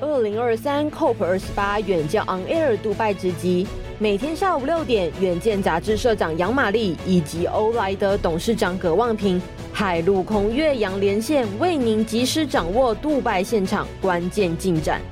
二零二三 COP 二十八远见 On Air 杜拜直击，每天下午六点，远见杂志社长杨玛丽以及欧莱德董事长葛望平，海陆空越洋连线，为您及时掌握杜拜现场关键进展。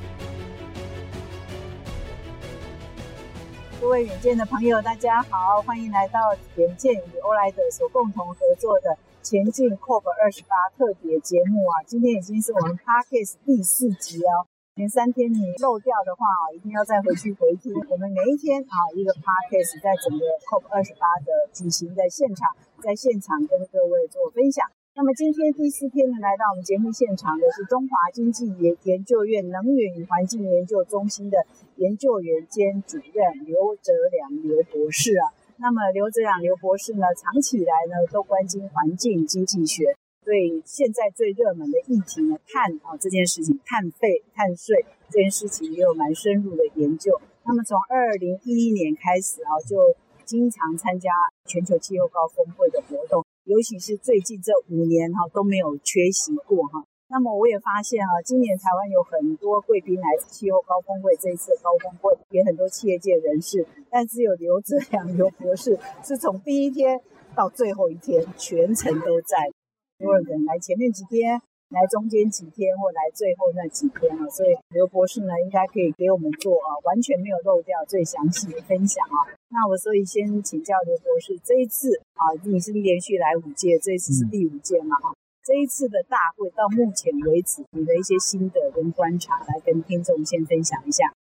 各位远见的朋友，大家好，欢迎来到远见与欧莱德所共同合作的前进 COP 二十八特别节目啊！今天已经是我们 Podcast 第四集哦。前三天你漏掉的话啊，一定要再回去回听。我们每一天啊，一个 Podcast 在整个 COP 二十八的举行的现场，在现场跟各位做分享。那么今天第四天呢，来到我们节目现场的是中华经济研研究院能源与环境研究中心的研究员兼主任刘哲良刘博士啊。那么刘哲良刘博士呢，长期以来呢都关心环境经济学，对现在最热门的议题呢，碳啊这件事情，碳费、碳税这件事情也有蛮深入的研究。那么从二零一一年开始啊，就经常参加全球气候高峰会的活动。尤其是最近这五年哈都没有缺席过哈，那么我也发现啊，今年台湾有很多贵宾来气候高峰会，这一次高峰会也很多企业界人士，但只有刘哲良刘博士是从第一天到最后一天全程都在，有人来前面几天。来中间几天，或来最后那几天啊，所以刘博士呢，应该可以给我们做啊，完全没有漏掉最详细的分享啊。那我所以先请教刘博士，这一次啊，你是连续来五届，这一次是第五届嘛？哈、这一次的大会到目前为止，你的一些心得跟观察，来跟听众先分享一下。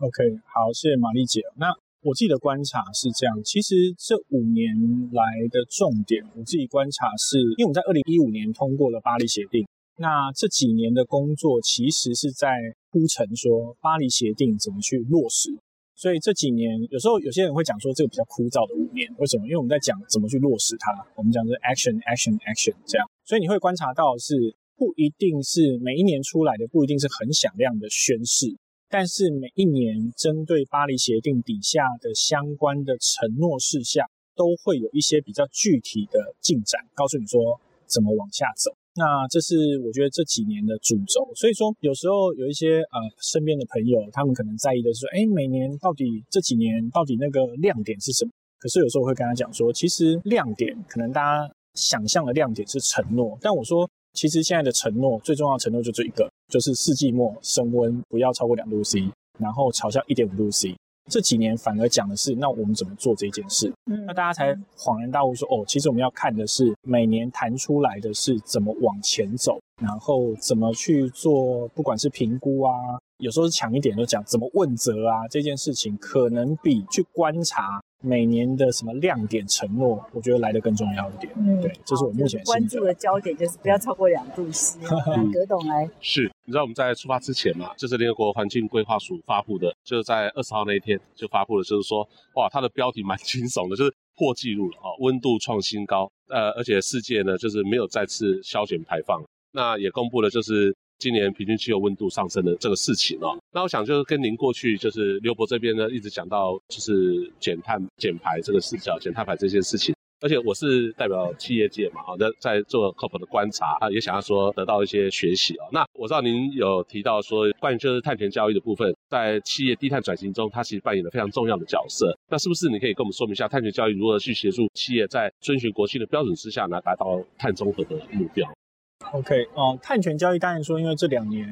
OK，好，谢谢玛丽姐。那我自己的观察是这样，其实这五年来的重点，我自己观察是，因为我们在二零一五年通过了巴黎协定。那这几年的工作其实是在铺陈说巴黎协定怎么去落实，所以这几年有时候有些人会讲说这个比较枯燥的五年，为什么？因为我们在讲怎么去落实它，我们讲的是 action action action 这样，所以你会观察到是不一定是每一年出来的不一定是很响亮的宣誓，但是每一年针对巴黎协定底下的相关的承诺事项，都会有一些比较具体的进展，告诉你说怎么往下走。那这是我觉得这几年的主轴，所以说有时候有一些呃身边的朋友，他们可能在意的是说，诶，每年到底这几年到底那个亮点是什么？可是有时候我会跟他讲说，其实亮点可能大家想象的亮点是承诺，但我说其实现在的承诺最重要的承诺就这一个，就是世纪末升温不要超过两度 C，然后朝向一点五度 C。这几年反而讲的是，那我们怎么做这件事？嗯，那大家才恍然大悟说，哦，其实我们要看的是每年谈出来的是怎么往前走，然后怎么去做，不管是评估啊，有时候是强一点就讲怎么问责啊，这件事情可能比去观察。每年的什么亮点承诺，我觉得来的更重要一点。嗯，对，这是我目前关注的焦点，就是不要超过两度 C。葛董来，是，你知道我们在出发之前嘛，就是。联合国环境规划署发布的，就是。在二十号那一天就发布了，就是。说，哇，它的标题蛮惊悚的，就是。破纪录了啊，温度创新高，呃，而且世界呢就是。没有再次削减排放，那也公布了就是。今年平均气候温度上升的这个事情哦，那我想就是跟您过去就是刘博这边呢一直讲到就是减碳减排这个事情，减碳排这件事情，而且我是代表企业界嘛，好那，在做 COP 的观察啊，也想要说得到一些学习哦。那我知道您有提到说关于就是碳权交易的部分，在企业低碳转型中，它其实扮演了非常重要的角色。那是不是你可以跟我们说明一下碳权交易如何去协助企业在遵循国际的标准之下呢达到碳中和的目标？OK，哦、嗯，碳权交易当然说，因为这两年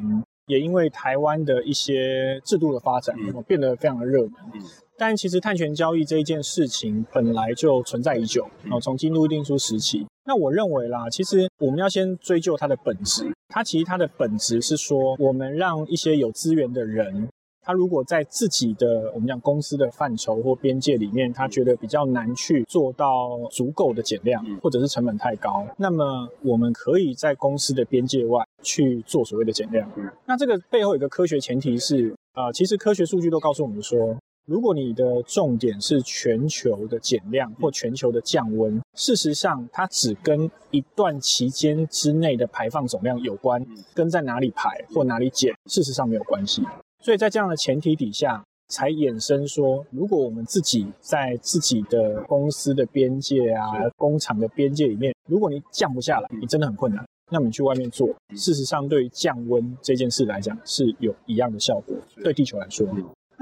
也因为台湾的一些制度的发展，嗯，变得非常的热门。嗯，但其实碳权交易这一件事情本来就存在已久，哦，从京都议定书时期。那我认为啦，其实我们要先追究它的本质。它其实它的本质是说，我们让一些有资源的人。他如果在自己的我们讲公司的范畴或边界里面，他觉得比较难去做到足够的减量，或者是成本太高，那么我们可以在公司的边界外去做所谓的减量。那这个背后有一个科学前提是，啊、呃，其实科学数据都告诉我们说，如果你的重点是全球的减量或全球的降温，事实上它只跟一段期间之内的排放总量有关，跟在哪里排或哪里减，事实上没有关系。所以在这样的前提底下，才衍生说，如果我们自己在自己的公司的边界啊、工厂的边界里面，如果你降不下来，你真的很困难。那么你去外面做，事实上对于降温这件事来讲是有一样的效果，对地球来说。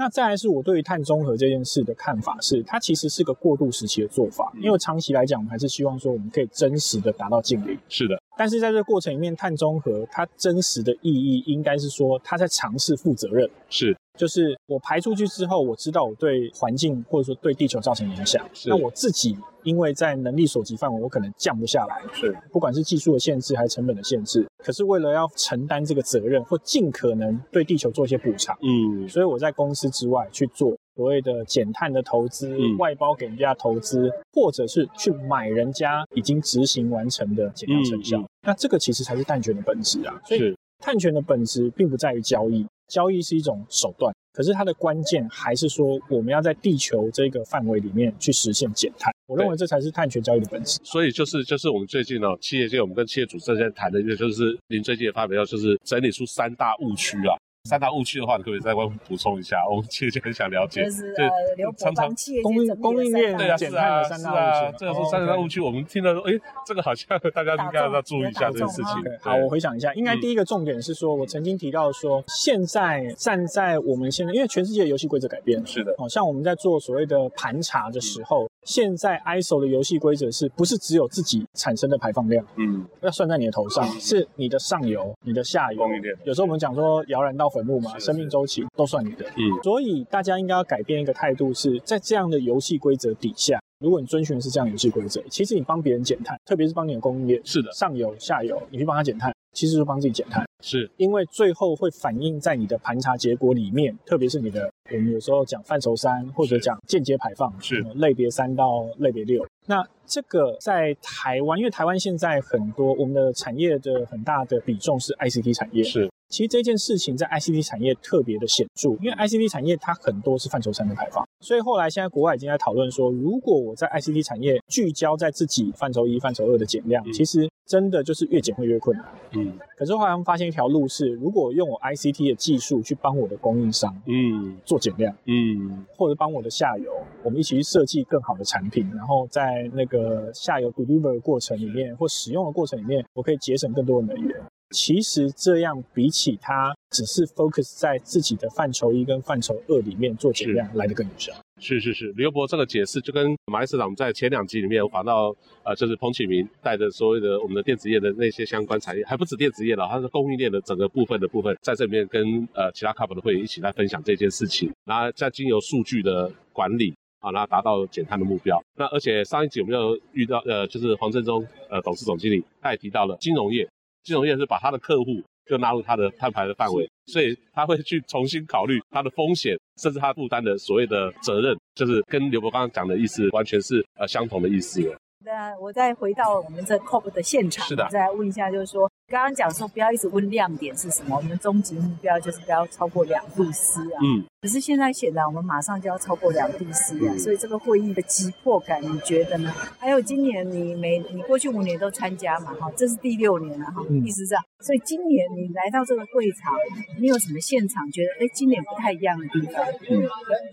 那再来是我对于碳中和这件事的看法是，它其实是个过渡时期的做法，因为长期来讲，我们还是希望说我们可以真实的达到净零。是的。但是在这个过程里面，碳中和它真实的意义应该是说，它在尝试负责任。是。就是我排出去之后，我知道我对环境或者说对地球造成影响。那我自己因为在能力所及范围，我可能降不下来。是。不管是技术的限制还是成本的限制，可是为了要承担这个责任，或尽可能对地球做一些补偿。嗯。所以我在公司之外去做所谓的减碳的投资，嗯、外包给人家投资，或者是去买人家已经执行完成的减量成效。嗯嗯、那这个其实才是碳权的本质啊。所以碳权的本质并不在于交易。交易是一种手段，可是它的关键还是说，我们要在地球这个范围里面去实现减碳。我认为这才是碳权交易的本质。所以就是就是我们最近呢、哦，企业界我们跟企业主在谈的一个，就是您最近也发表，就是整理出三大误区啊。三大误区的话，你可不可以再帮我们补充一下？我们其实就很想了解。就是呃，刘伯帮企业界供应链对啊，是啊，是啊，这个是三大误区。我们听到说，哎，这个好像大家应该要注意一下这件事情。好，我回想一下，应该第一个重点是说，我曾经提到说，现在站在我们现在，因为全世界游戏规则改变了，是的，好像我们在做所谓的盘查的时候，现在 ISO 的游戏规则是不是只有自己产生的排放量？嗯，要算在你的头上，是你的上游、你的下游。有时候我们讲说，摇篮到坟墓嘛，生命。周期都算你的，嗯，所以大家应该要改变一个态度，是在这样的游戏规则底下，如果你遵循的是这样游戏规则，其实你帮别人减碳，特别是帮你的供应链，是的，上游、下游，你去帮他减碳，其实就帮自己减碳，是。因为最后会反映在你的盘查结果里面，特别是你的，我们有时候讲范畴三或者讲间接排放，是。类别三到类别六，那这个在台湾，因为台湾现在很多我们的产业的很大的比重是 ICT 产业，是。其实这件事情在 ICT 产业特别的显著，因为 ICT 产业它很多是范畴三的排放，所以后来现在国外已经在讨论说，如果我在 ICT 产业聚焦在自己范畴一、范畴二的减量，其实真的就是越减会越困难。嗯，可是后来他们发现一条路是，如果用我 ICT 的技术去帮我的供应商，嗯，做减量，嗯，或者帮我的下游，我们一起去设计更好的产品，然后在那个下游 deliver 的过程里面或使用的过程里面，我可以节省更多的能源。其实这样比起它只是 focus 在自己的范畴一跟范畴二里面做减量来得更有效。是是是，刘博这个解释就跟马力社长在前两集里面有访到，呃，就是彭启明带着所谓的我们的电子业的那些相关产业，还不止电子业了，它是供应链的整个部分的部分，在这里面跟呃其他 COP 的会员一起来分享这件事情，然后再经由数据的管理啊，然后达到减碳的目标。那而且上一集我们又遇到呃，就是黄振中呃董事总经理，他也提到了金融业。金融业是把他的客户就纳入他的碳排的范围，所以他会去重新考虑他的风险，甚至他负担的所谓的责任，就是跟刘博刚刚讲的意思完全是呃相同的意思。那我再回到我们这 COP 的现场，是的，再来问一下，就是说刚刚讲说不要一直问亮点是什么，我们终极目标就是不要超过两度 C 啊。嗯。可是现在显然我们马上就要超过两度 C 啊，嗯、所以这个会议的急迫感，你觉得呢？还有今年你每你过去五年都参加嘛，哈，这是第六年了哈，意思是这样。所以今年你来到这个会场，你有什么现场觉得哎，今年不太一样的地方？嗯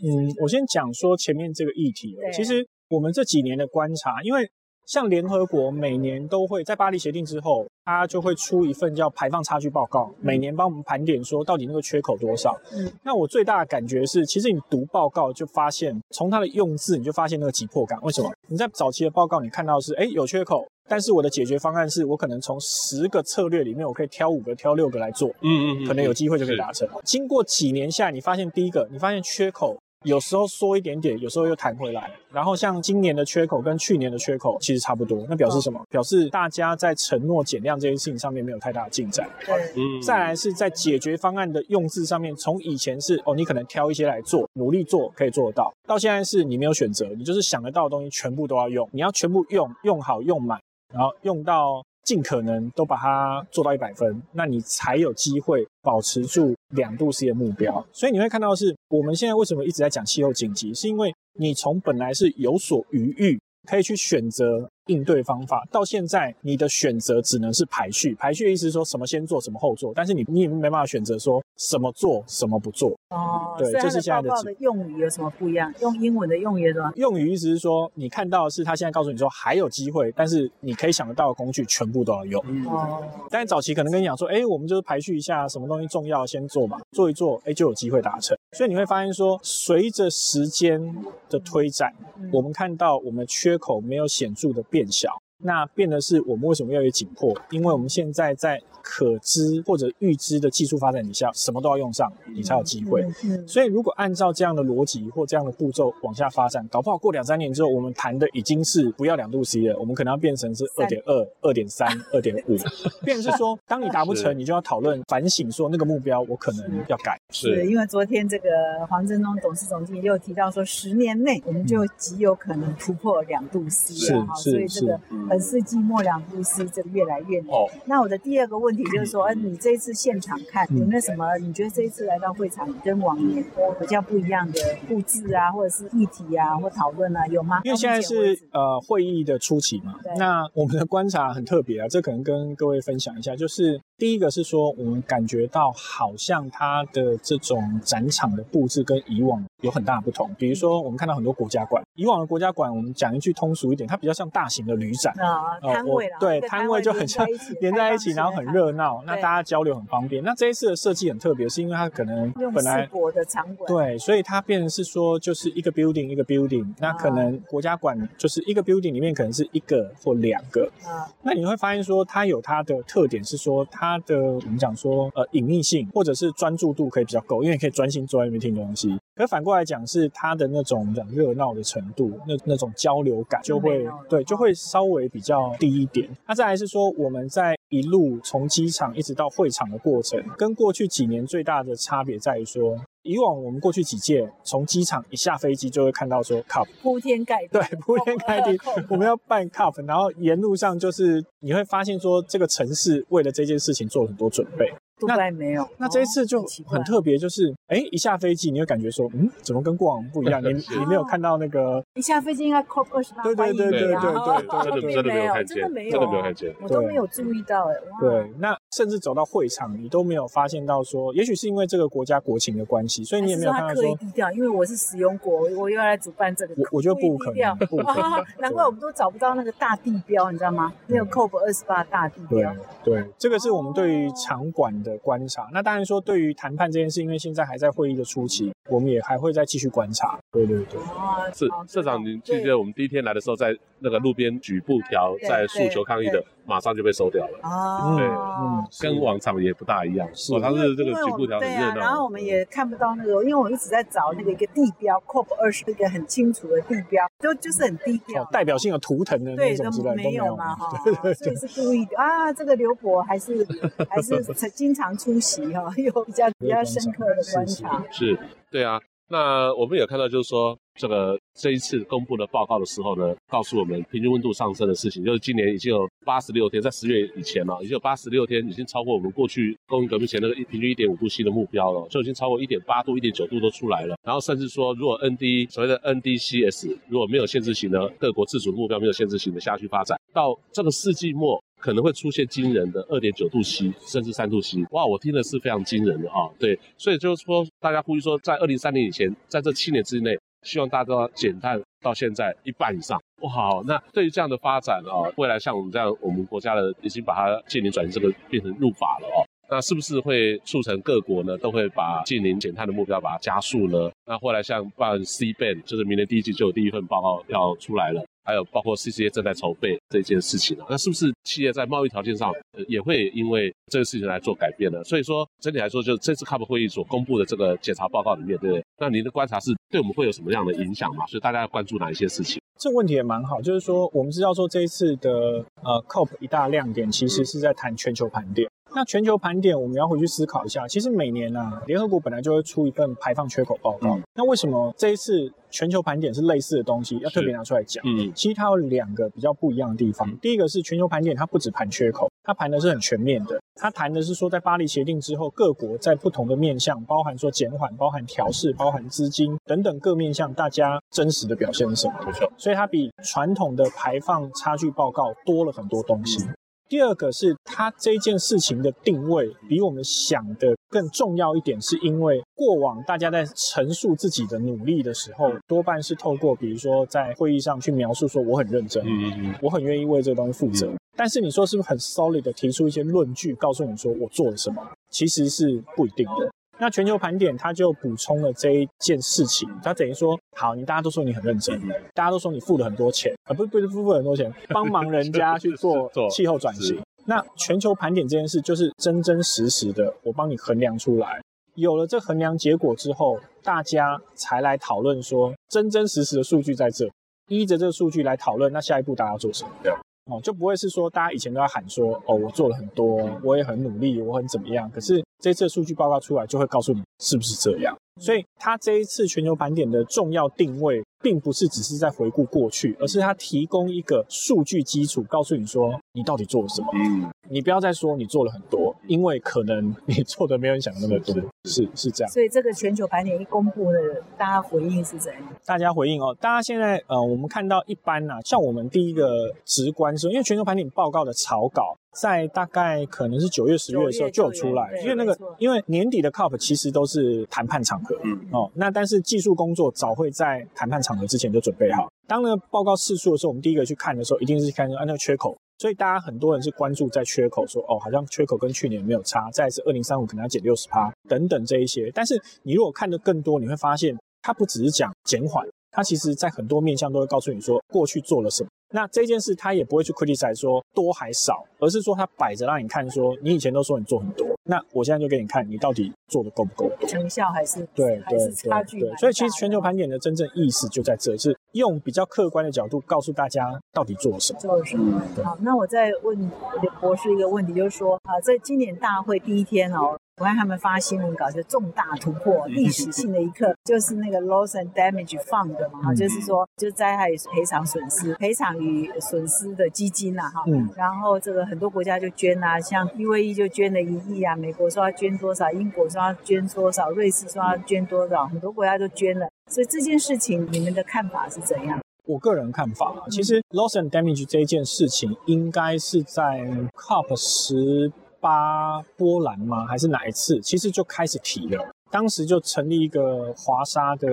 嗯，我先讲说前面这个议题。对其实我们这几年的观察，因为。像联合国每年都会在巴黎协定之后，它就会出一份叫排放差距报告，每年帮我们盘点说到底那个缺口多少。嗯，那我最大的感觉是，其实你读报告就发现，从它的用字你就发现那个急迫感。为什么？你在早期的报告你看到是，哎，有缺口，但是我的解决方案是我可能从十个策略里面，我可以挑五个、挑六个来做。嗯嗯嗯，可能有机会就可以达成。是经过几年下来，你发现第一个，你发现缺口。有时候缩一点点，有时候又弹回来。然后像今年的缺口跟去年的缺口其实差不多，那表示什么？表示大家在承诺减量这件事情上面没有太大的进展。对，嗯。再来是在解决方案的用字上面，从以前是哦，你可能挑一些来做，努力做可以做得到，到现在是你没有选择，你就是想得到的东西全部都要用，你要全部用，用好用满，然后用到。尽可能都把它做到一百分，那你才有机会保持住两度 C 的目标。所以你会看到是，我们现在为什么一直在讲气候紧急，是因为你从本来是有所余裕，可以去选择应对方法，到现在你的选择只能是排序。排序的意思是说什么先做，什么后做，但是你你也没办法选择说什么做，什么不做。哦，对，这是现在的。的用语有什么不一样？用英文的用语是吧？用语意思是说，你看到的是他现在告诉你说还有机会，但是你可以想得到的工具全部都要用。哦。但是早期可能跟你讲说，哎，我们就是排序一下，什么东西重要先做嘛，做一做，哎，就有机会达成。所以你会发现说，随着时间的推展，嗯、我们看到我们缺口没有显著的变变小。那变的是我们为什么越来越紧迫？因为我们现在在可知或者预知的技术发展底下，什么都要用上，你才有机会。所以如果按照这样的逻辑或这样的步骤往下发展，搞不好过两三年之后，我们谈的已经是不要两度 C 了，我们可能要变成是二点二、二点三、二点五。变成是说，当你达不成，你就要讨论反省，说那个目标我可能要改。是因为昨天这个黄振东董事总经理又提到说，十年内我们就极有可能突破两度 C 了哈，所以这个。本世纪末两度 C，这个越来越难。哦，那我的第二个问题就是说，嗯，你这一次现场看有没有什么？你觉得这一次来到会场跟往年比较不一样的布置啊，或者是议题啊，或讨论啊，有吗？因为现在是呃会议的初期嘛，对那我们的观察很特别啊，这可能跟各位分享一下，就是。第一个是说，我们感觉到好像它的这种展场的布置跟以往有很大的不同。比如说，我们看到很多国家馆，以往的国家馆，我们讲一句通俗一点，它比较像大型的旅展啊，摊位啦，对，摊位就很像 连在一起，然后很热闹，那大家交流很方便。那这一次的设计很特别，是因为它可能本来国的场馆，对，所以它变成是说就是一个 building 一个 building，那可能国家馆就是一个 building 里面可能是一个或两个啊，那你会发现说它有它的特点是说它。它的我们讲说，呃，隐秘性或者是专注度可以比较够，因为你可以专心坐在那边听东西。可反过来讲，是它的那种讲热闹的程度，那那种交流感就会对，就会稍微比较低一点。那再来是说，我们在一路从机场一直到会场的过程，跟过去几年最大的差别在于说，以往我们过去几届从机场一下飞机就会看到说 cup 铺天盖地，对，铺天盖地，我们要办 cup，然后沿路上就是你会发现说，这个城市为了这件事情做了很多准备。杜拜没有，那这一次就很特别，就是哎，一下飞机你会感觉说，嗯，怎么跟过往不一样？你你没有看到那个一下飞机应该 COP 二十八，对对对对对对，真的真的没有看见，真的没有，真的没有看见，我都没有注意到哎。对，那甚至走到会场，你都没有发现到说，也许是因为这个国家国情的关系，所以你也没有看到说低调，因为我是使用国，我又要来主办这个，我我觉得不可能，不可能，难怪我们都找不到那个大地标，你知道吗？没有 COP 二十八大地标。对，这个是我们对于场馆的观察。那当然说，对于谈判这件事，因为现在还在会议的初期，我们也还会再继续观察。对对对。是社长，您记得我们第一天来的时候，在那个路边举布条，在诉求抗议的。马上就被收掉了啊！对，嗯，跟往常也不大一样。是，它是这个局部调整热闹。然后我们也看不到那个，因为我一直在找那个一个地标，COP 二是一个很清楚的地标，就就是很低调，代表性的图腾的那种之类都没有嘛 哈。所以是故意的啊！这个刘博还是还是经常出席哈，有比较比较深刻的观察。是，对啊。那我们也看到，就是说，这个这一次公布的报告的时候呢，告诉我们平均温度上升的事情，就是今年已经有八十六天，在十月以前了，已经有八十六天，已经超过我们过去工业革命前那个一平均一点五度 C 的目标了，就已经超过一点八度、一点九度都出来了。然后甚至说，如果 ND 所谓的 NDCS 如果没有限制型的各国自主目标没有限制型的下去发展，到这个世纪末。可能会出现惊人的二点九度 C，甚至三度 C，哇，我听的是非常惊人的啊！对，所以就是说，大家呼吁说，在二零三零以前，在这七年之内，希望大家都要减碳到现在一半以上。哇，那对于这样的发展啊，未来像我们这样，我们国家的已经把它建立转型这个变成入法了哦，那是不是会促成各国呢都会把净零减碳的目标把它加速呢？那后来像办 CBAM，就是明年第一季就有第一份报告要出来了。还有包括 CCA 正在筹备这件事情啊，那是不是企业在贸易条件上也会因为这个事情来做改变呢？所以说整体来说，就这次 COP 会议所公布的这个检查报告里面，对不对？那您的观察是对我们会有什么样的影响嘛？所以大家要关注哪一些事情？这个问题也蛮好，就是说我们知道说这一次的呃 COP 一大亮点其实是在谈全球盘点。那全球盘点，我们要回去思考一下。其实每年啊，联合国本来就会出一份排放缺口报告。嗯、那为什么这一次全球盘点是类似的东西，要特别拿出来讲？嗯，其实它有两个比较不一样的地方。嗯、第一个是全球盘点，它不止盘缺口，它盘的是很全面的。它谈的是说，在巴黎协定之后，各国在不同的面向，包含说减缓、包含调试、包含资金等等各面向，大家真实的表现是什么？没错。所以它比传统的排放差距报告多了很多东西。嗯第二个是它这件事情的定位比我们想的更重要一点，是因为过往大家在陈述自己的努力的时候，多半是透过比如说在会议上去描述说我很认真，嗯嗯，我很愿意为这个东西负责。但是你说是不是很 solid 的提出一些论据，告诉你说我做了什么，其实是不一定的。那全球盘点，它就补充了这一件事情，它等于说，好，你大家都说你很认真，大家都说你付了很多钱，啊，不，不是付了很多钱，帮忙人家去做 气候转型。那全球盘点这件事，就是真真实实的，我帮你衡量出来，有了这衡量结果之后，大家才来讨论说，真真实实的数据在这，依着这个数据来讨论，那下一步大家要做什么？对。哦，就不会是说大家以前都要喊说，哦，我做了很多，我也很努力，我很怎么样。可是这次数据报告出来，就会告诉你是不是这样。所以它这一次全球盘点的重要定位，并不是只是在回顾过去，而是它提供一个数据基础，告诉你说你到底做了什么。嗯，你不要再说你做了很多，因为可能你做的没有人想的那么多。是是，是这样。所以这个全球盘点一公布的，大家回应是怎样？大家回应哦，大家现在呃，我们看到一般呐、啊，像我们第一个直观是，因为全球盘点报告的草稿。在大概可能是九月、十月的时候就有出来，因为那个因为年底的 COP 其实都是谈判场合，嗯哦，那但是技术工作早会在谈判场合之前就准备好。当那个报告释出的时候，我们第一个去看的时候，一定是看按那个缺口，所以大家很多人是关注在缺口，说哦，好像缺口跟去年没有差，再是二零三五可能要减六十趴等等这一些。但是你如果看的更多，你会发现它不只是讲减缓，它其实在很多面向都会告诉你说过去做了什么。那这件事他也不会去 criticize 说多还少，而是说他摆着让你看，说你以前都说你做很多，那我现在就给你看你到底做的够不够多，成效还是对还是差距。对，所以其实全球盘点的真正意思就在这，是用比较客观的角度告诉大家到底做了什么。做了什么？好，那我再问博士一个问题，就是说啊，在今年大会第一天哦。我看他们发新闻稿，就重大突破，历史性的一刻，就是那个 loss and damage fund 嘛，就是说，就灾害赔偿损失，赔偿与损失的基金呐，哈，嗯，然后这个很多国家就捐啊，像 UAE 就捐了一亿啊，美国说要捐多少，英国说要捐多少，瑞士说要捐多少，很多国家都捐了，所以这件事情你们的看法是怎样？我个人看法啊，其实 loss and damage 这一件事情，应该是在 COP 十。八波兰吗？还是哪一次？其实就开始提了。当时就成立一个华沙的，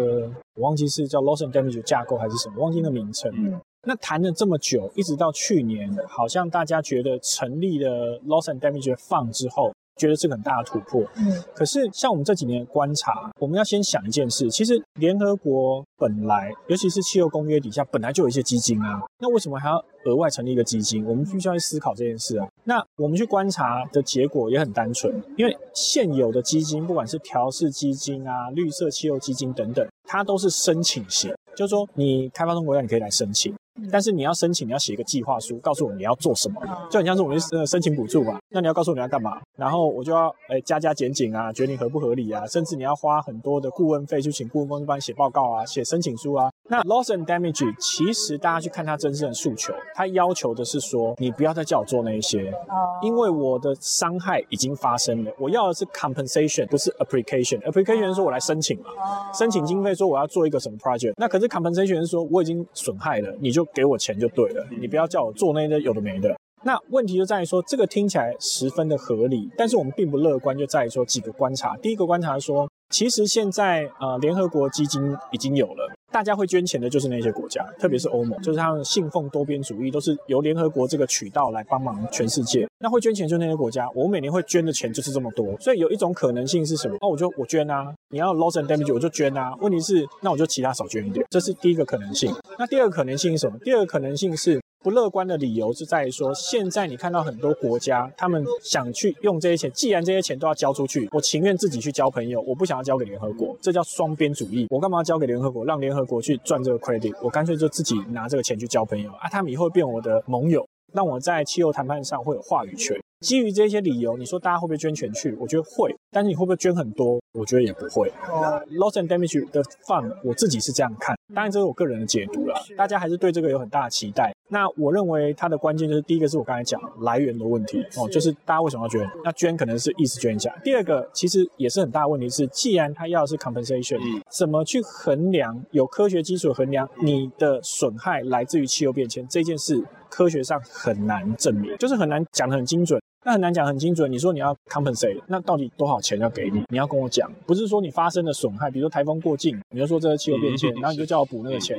我忘记是叫 Loss and Damage 架构还是什么，忘记那名称。嗯。那谈了这么久，一直到去年，好像大家觉得成立了 Loss and Damage Fund 之后。觉得是个很大的突破，嗯，可是像我们这几年的观察，我们要先想一件事，其实联合国本来，尤其是气候公约底下本来就有一些基金啊，那为什么还要额外成立一个基金？我们必须要去思考这件事啊。那我们去观察的结果也很单纯，因为现有的基金，不管是调适基金啊、绿色气候基金等等，它都是申请型，就是说你开发中国家你可以来申请。但是你要申请，你要写一个计划书，告诉我你要做什么，就很像是我们呃申请补助吧。那你要告诉我你要干嘛，然后我就要诶加加减减啊，决定合不合理啊，甚至你要花很多的顾问费去请顾问公司帮你写报告啊，写申请书啊。那 loss and damage 其实大家去看他真正的诉求，他要求的是说你不要再叫我做那一些，因为我的伤害已经发生了，我要的是 compensation，不是 application。application 是说我来申请嘛，申请经费说我要做一个什么 project，那可是 compensation 是说我已经损害了，你就。给我钱就对了，你不要叫我做那些有的没的。那问题就在于说，这个听起来十分的合理，但是我们并不乐观，就在于说几个观察。第一个观察说，其实现在呃联合国基金已经有了，大家会捐钱的就是那些国家，特别是欧盟，就是他们信奉多边主义，都是由联合国这个渠道来帮忙全世界。那会捐钱就那些国家，我每年会捐的钱就是这么多。所以有一种可能性是什么？哦，我就我捐啊，你要 loss and damage 我就捐啊。问题是，那我就其他少捐一点，这是第一个可能性。那第二个可能性是什么？第二个可能性是。不乐观的理由是在于说，现在你看到很多国家，他们想去用这些钱，既然这些钱都要交出去，我情愿自己去交朋友，我不想要交给联合国，这叫双边主义。我干嘛要交给联合国，让联合国去赚这个 credit？我干脆就自己拿这个钱去交朋友啊，他们以后变我的盟友。让我在气候谈判上会有话语权。基于这些理由，你说大家会不会捐钱去？我觉得会，但是你会不会捐很多？我觉得也不会。呃，loss and damage 的 fund，我自己是这样看，当然这是我个人的解读了。大家还是对这个有很大的期待。那我认为它的关键就是第一个是我刚才讲来源的问题哦，就是大家为什么要捐？那捐可能是意思捐一下。第二个其实也是很大的问题是，既然他要的是 compensation，怎么去衡量有科学基础衡量你的损害来自于气候变迁这件事？科学上很难证明，就是很难讲得很精准。那很难讲很精准。你说你要 compensate，那到底多少钱要给你？你要跟我讲，不是说你发生的损害，比如说台风过境，你就说这个气候变迁，然后你就叫我补那个钱。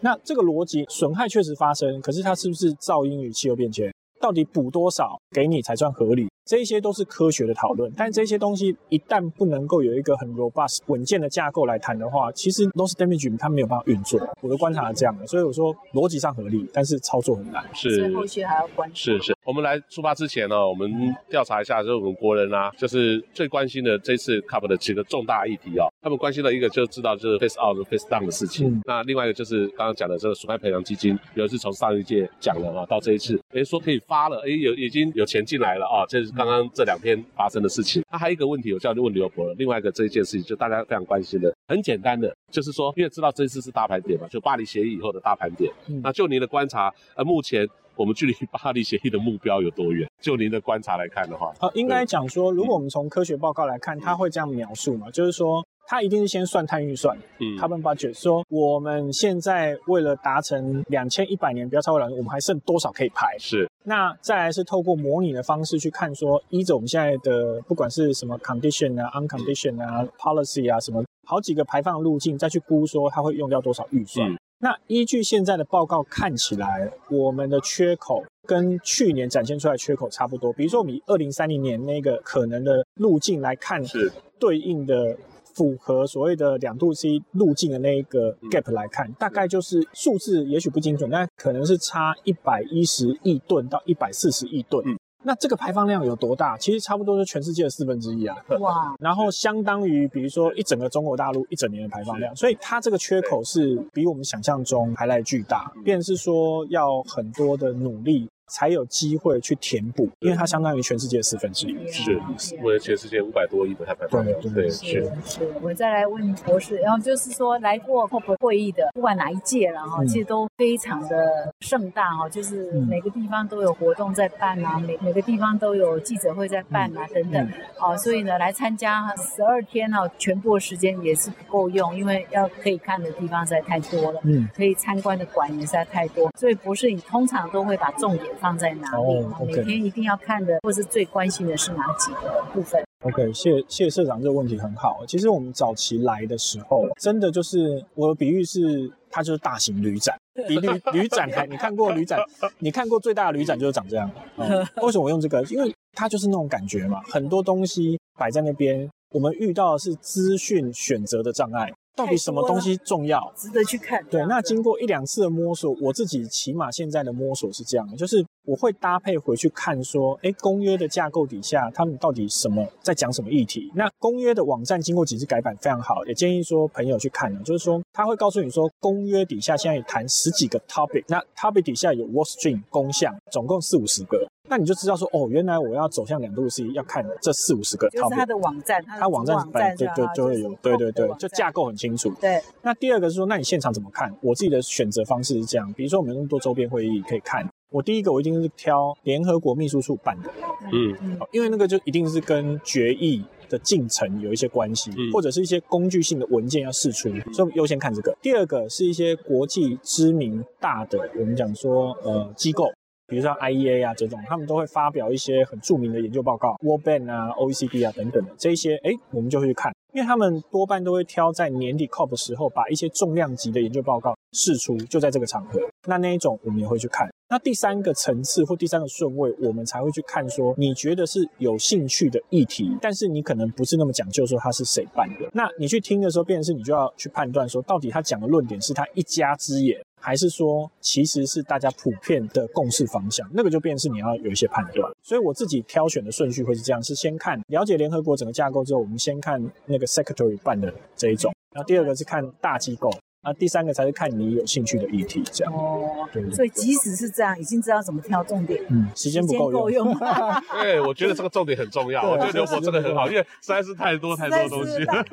那这个逻辑，损害确实发生，可是它是不是噪音与气候变迁？到底补多少给你才算合理？这一些都是科学的讨论，但这些东西一旦不能够有一个很 robust 稳健的架构来谈的话，其实 loss damage 它没有办法运作。我的观察是这样的，所以我说逻辑上合理，但是操作很难。是，所以后续还要关注。是是，我们来出发之前呢，我们调查一下，就是我们国人啊，就是最关心的这次 COP 的几个重大议题啊、哦。他们关心的一个就知道就是 face out、face down 的事情。嗯、那另外一个就是刚刚讲的这个损害赔偿基金，尤其是从上一届讲了啊，到这一次，诶说可以发了，哎有已经有钱进来了啊，这是刚刚这两天。发生的事情，那还有一个问题，我叫你问刘伯了。另外一个这一件事情，就大家非常关心的，很简单的，就是说，因为知道这一次是大盘点嘛，就巴黎协议以后的大盘点。嗯、那就您的观察，呃，目前我们距离巴黎协议的目标有多远？就您的观察来看的话，呃，应该讲说，如果我们从科学报告来看，他会这样描述嘛，就是说。他一定是先算碳预算，嗯，carbon budget，说我们现在为了达成两千一百年不要超过两年，我们还剩多少可以排？是。那再来是透过模拟的方式去看，说依着我们现在的不管是什么 condition 啊、uncondition 啊、policy 啊什么好几个排放路径，再去估说它会用掉多少预算。嗯、那依据现在的报告看起来，我们的缺口跟去年展现出来的缺口差不多。比如说我们以二零三零年那个可能的路径来看，是对应的。符合所谓的两度 C 路径的那一个 gap 来看，大概就是数字也许不精准，但可能是差一百一十亿吨到一百四十亿吨。嗯，那这个排放量有多大？其实差不多是全世界的四分之一啊。哇！然后相当于比如说一整个中国大陆一整年的排放量，所以它这个缺口是比我们想象中还来巨大，便是说要很多的努力。才有机会去填补，因为它相当于全世界四分之一，是。为了全世界五百多亿的碳排放。量。对对。是是。我再来问博士，然后就是说来过 COP 会议的，不管哪一届了哈，其实都非常的盛大哈，就是每个地方都有活动在办啊，每每个地方都有记者会在办啊等等，哦，所以呢来参加十二天呢，全部的时间也是不够用，因为要可以看的地方实在太多了，嗯，可以参观的馆也实在太多，所以博士你通常都会把重点。放在哪里？Oh, okay. 每天一定要看的，或是最关心的是哪几个部分？OK，谢谢社长，这个问题很好。其实我们早期来的时候，真的就是我的比喻是，它就是大型旅展，比旅旅展还，你看过旅展？你看过最大的旅展就是长这样。嗯、为什么我用这个？因为它就是那种感觉嘛，很多东西摆在那边，我们遇到的是资讯选择的障碍。到底什么东西重要，值得去看？对，那经过一两次的摸索，我自己起码现在的摸索是这样的，就是我会搭配回去看，说，哎，公约的架构底下，他们到底什么在讲什么议题？那公约的网站经过几次改版，非常好，也建议说朋友去看呢。就是说，他会告诉你说，公约底下现在也谈十几个 topic，那 topic 底下有 workstream 公项，总共四五十个。那你就知道说，哦，原来我要走向两度 C，要看这四五十个。就是它的网站，它网站本来对对就会有，对对对，就架构很清楚。对。那第二个是说，那你现场怎么看？我自己的选择方式是这样，比如说我们有那么多周边会议可以看，我第一个我一定是挑联合国秘书处办的，嗯嗯，因为那个就一定是跟决议的进程有一些关系，嗯、或者是一些工具性的文件要释出，所以优先看这个。第二个是一些国际知名大的，我们讲说呃机构。比如像 IEA 啊这种，他们都会发表一些很著名的研究报告，World Bank 啊、OECD 啊等等的这一些，哎，我们就会去看，因为他们多半都会挑在年底 COP 的时候，把一些重量级的研究报告释出，就在这个场合。那那一种我们也会去看。那第三个层次或第三个顺位，我们才会去看说，你觉得是有兴趣的议题，但是你可能不是那么讲究说他是谁办的。那你去听的时候，变成是你就要去判断说，到底他讲的论点是他一家之言。还是说，其实是大家普遍的共识方向，那个就变是你要有一些判断。所以我自己挑选的顺序会是这样：是先看了解联合国整个架构之后，我们先看那个 Secretary 办的这一种，然后第二个是看大机构，啊，第三个才是看你有兴趣的议题，这样。哦，对。所以即使是这样，已经知道怎么挑重点。嗯，时间不够用。对，我觉得这个重点很重要。我觉得刘博真的很好，因为实在是太多太多东西。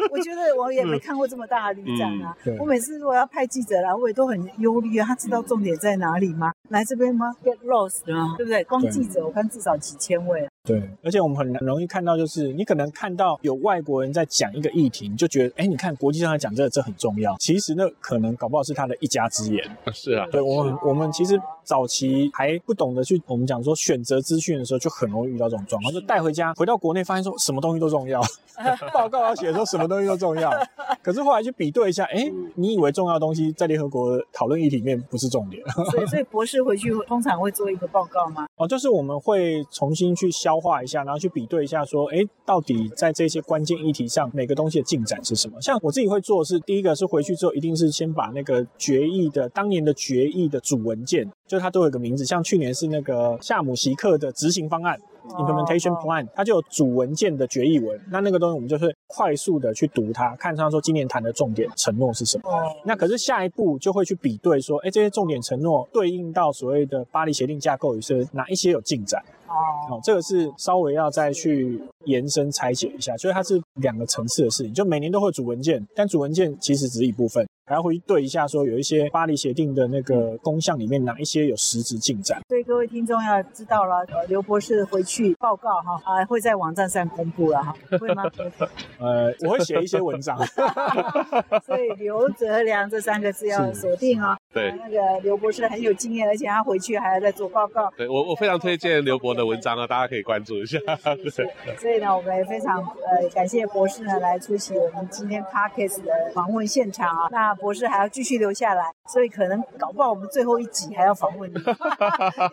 我觉得我也没看过这么大的旅展啊。我每次如果要派记者来，我也都很忧虑啊。他知道重点在哪里吗？来这边吗？Get lost 对不对？光记者我看至少几千位。对，而且我们很容易看到，就是你可能看到有外国人在讲一个议题，你就觉得，哎，你看国际上来讲这个，这很重要。其实那可能搞不好是他的一家之言。是啊，对我们，我们其实早期还不懂得去，我们讲说选择资讯的时候，就很容易遇到这种状况，就带回家，回到国内发现说什么东西都重要，报告要写说什么东西都重要。可是后来去比对一下，哎，你以为重要的东西在联合国讨论议题里面不是重点。所以，所以博士回去通常会做一个报告吗？哦，就是我们会重新去消化一下，然后去比对一下，说，哎，到底在这些关键议题上，每个东西的进展是什么？像我自己会做的是，第一个是回去之后，一定是先把那个决议的当年的决议的主文件，就它都有个名字，像去年是那个夏姆席克的执行方案。Implementation Plan，它就有主文件的决议文，那那个东西我们就是快速的去读它，看它说今年谈的重点承诺是什么。那可是下一步就会去比对说，哎，这些重点承诺对应到所谓的巴黎协定架构里是哪一些有进展？哦，这个是稍微要再去延伸拆解一下，所以它是两个层次的事情。就每年都会主文件，但主文件其实只是一部分。还要回去对一下，说有一些巴黎协定的那个公项里面哪一些有实质进展。所以各位听众要知道了，呃，刘博士回去报告哈，啊，会在网站上公布了哈，会吗？呃，我会写一些文章。所以刘泽良这三个字要锁定啊。对，那个刘博士很有经验，而且他回去还要再做报告。对，我我非常推荐刘博的文章啊，大家可以关注一下。是，是，所以呢，我们也非常呃感谢博士呢来出席我们今天 parkest 的访问现场啊。那博士还要继续留下来，所以可能搞不好我们最后一集还要访问你，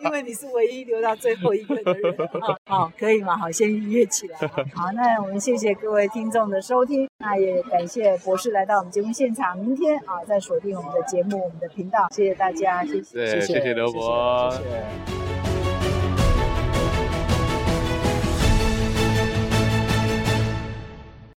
因为你是唯一留到最后一个的人啊。好，可以吗？好，先预约起来。好，那我们谢谢各位听众的收听，那也感谢博士来到我们节目现场。明天啊，再锁定我们的节目，我们的频道。谢谢大家，谢谢，谢谢刘博。谢谢。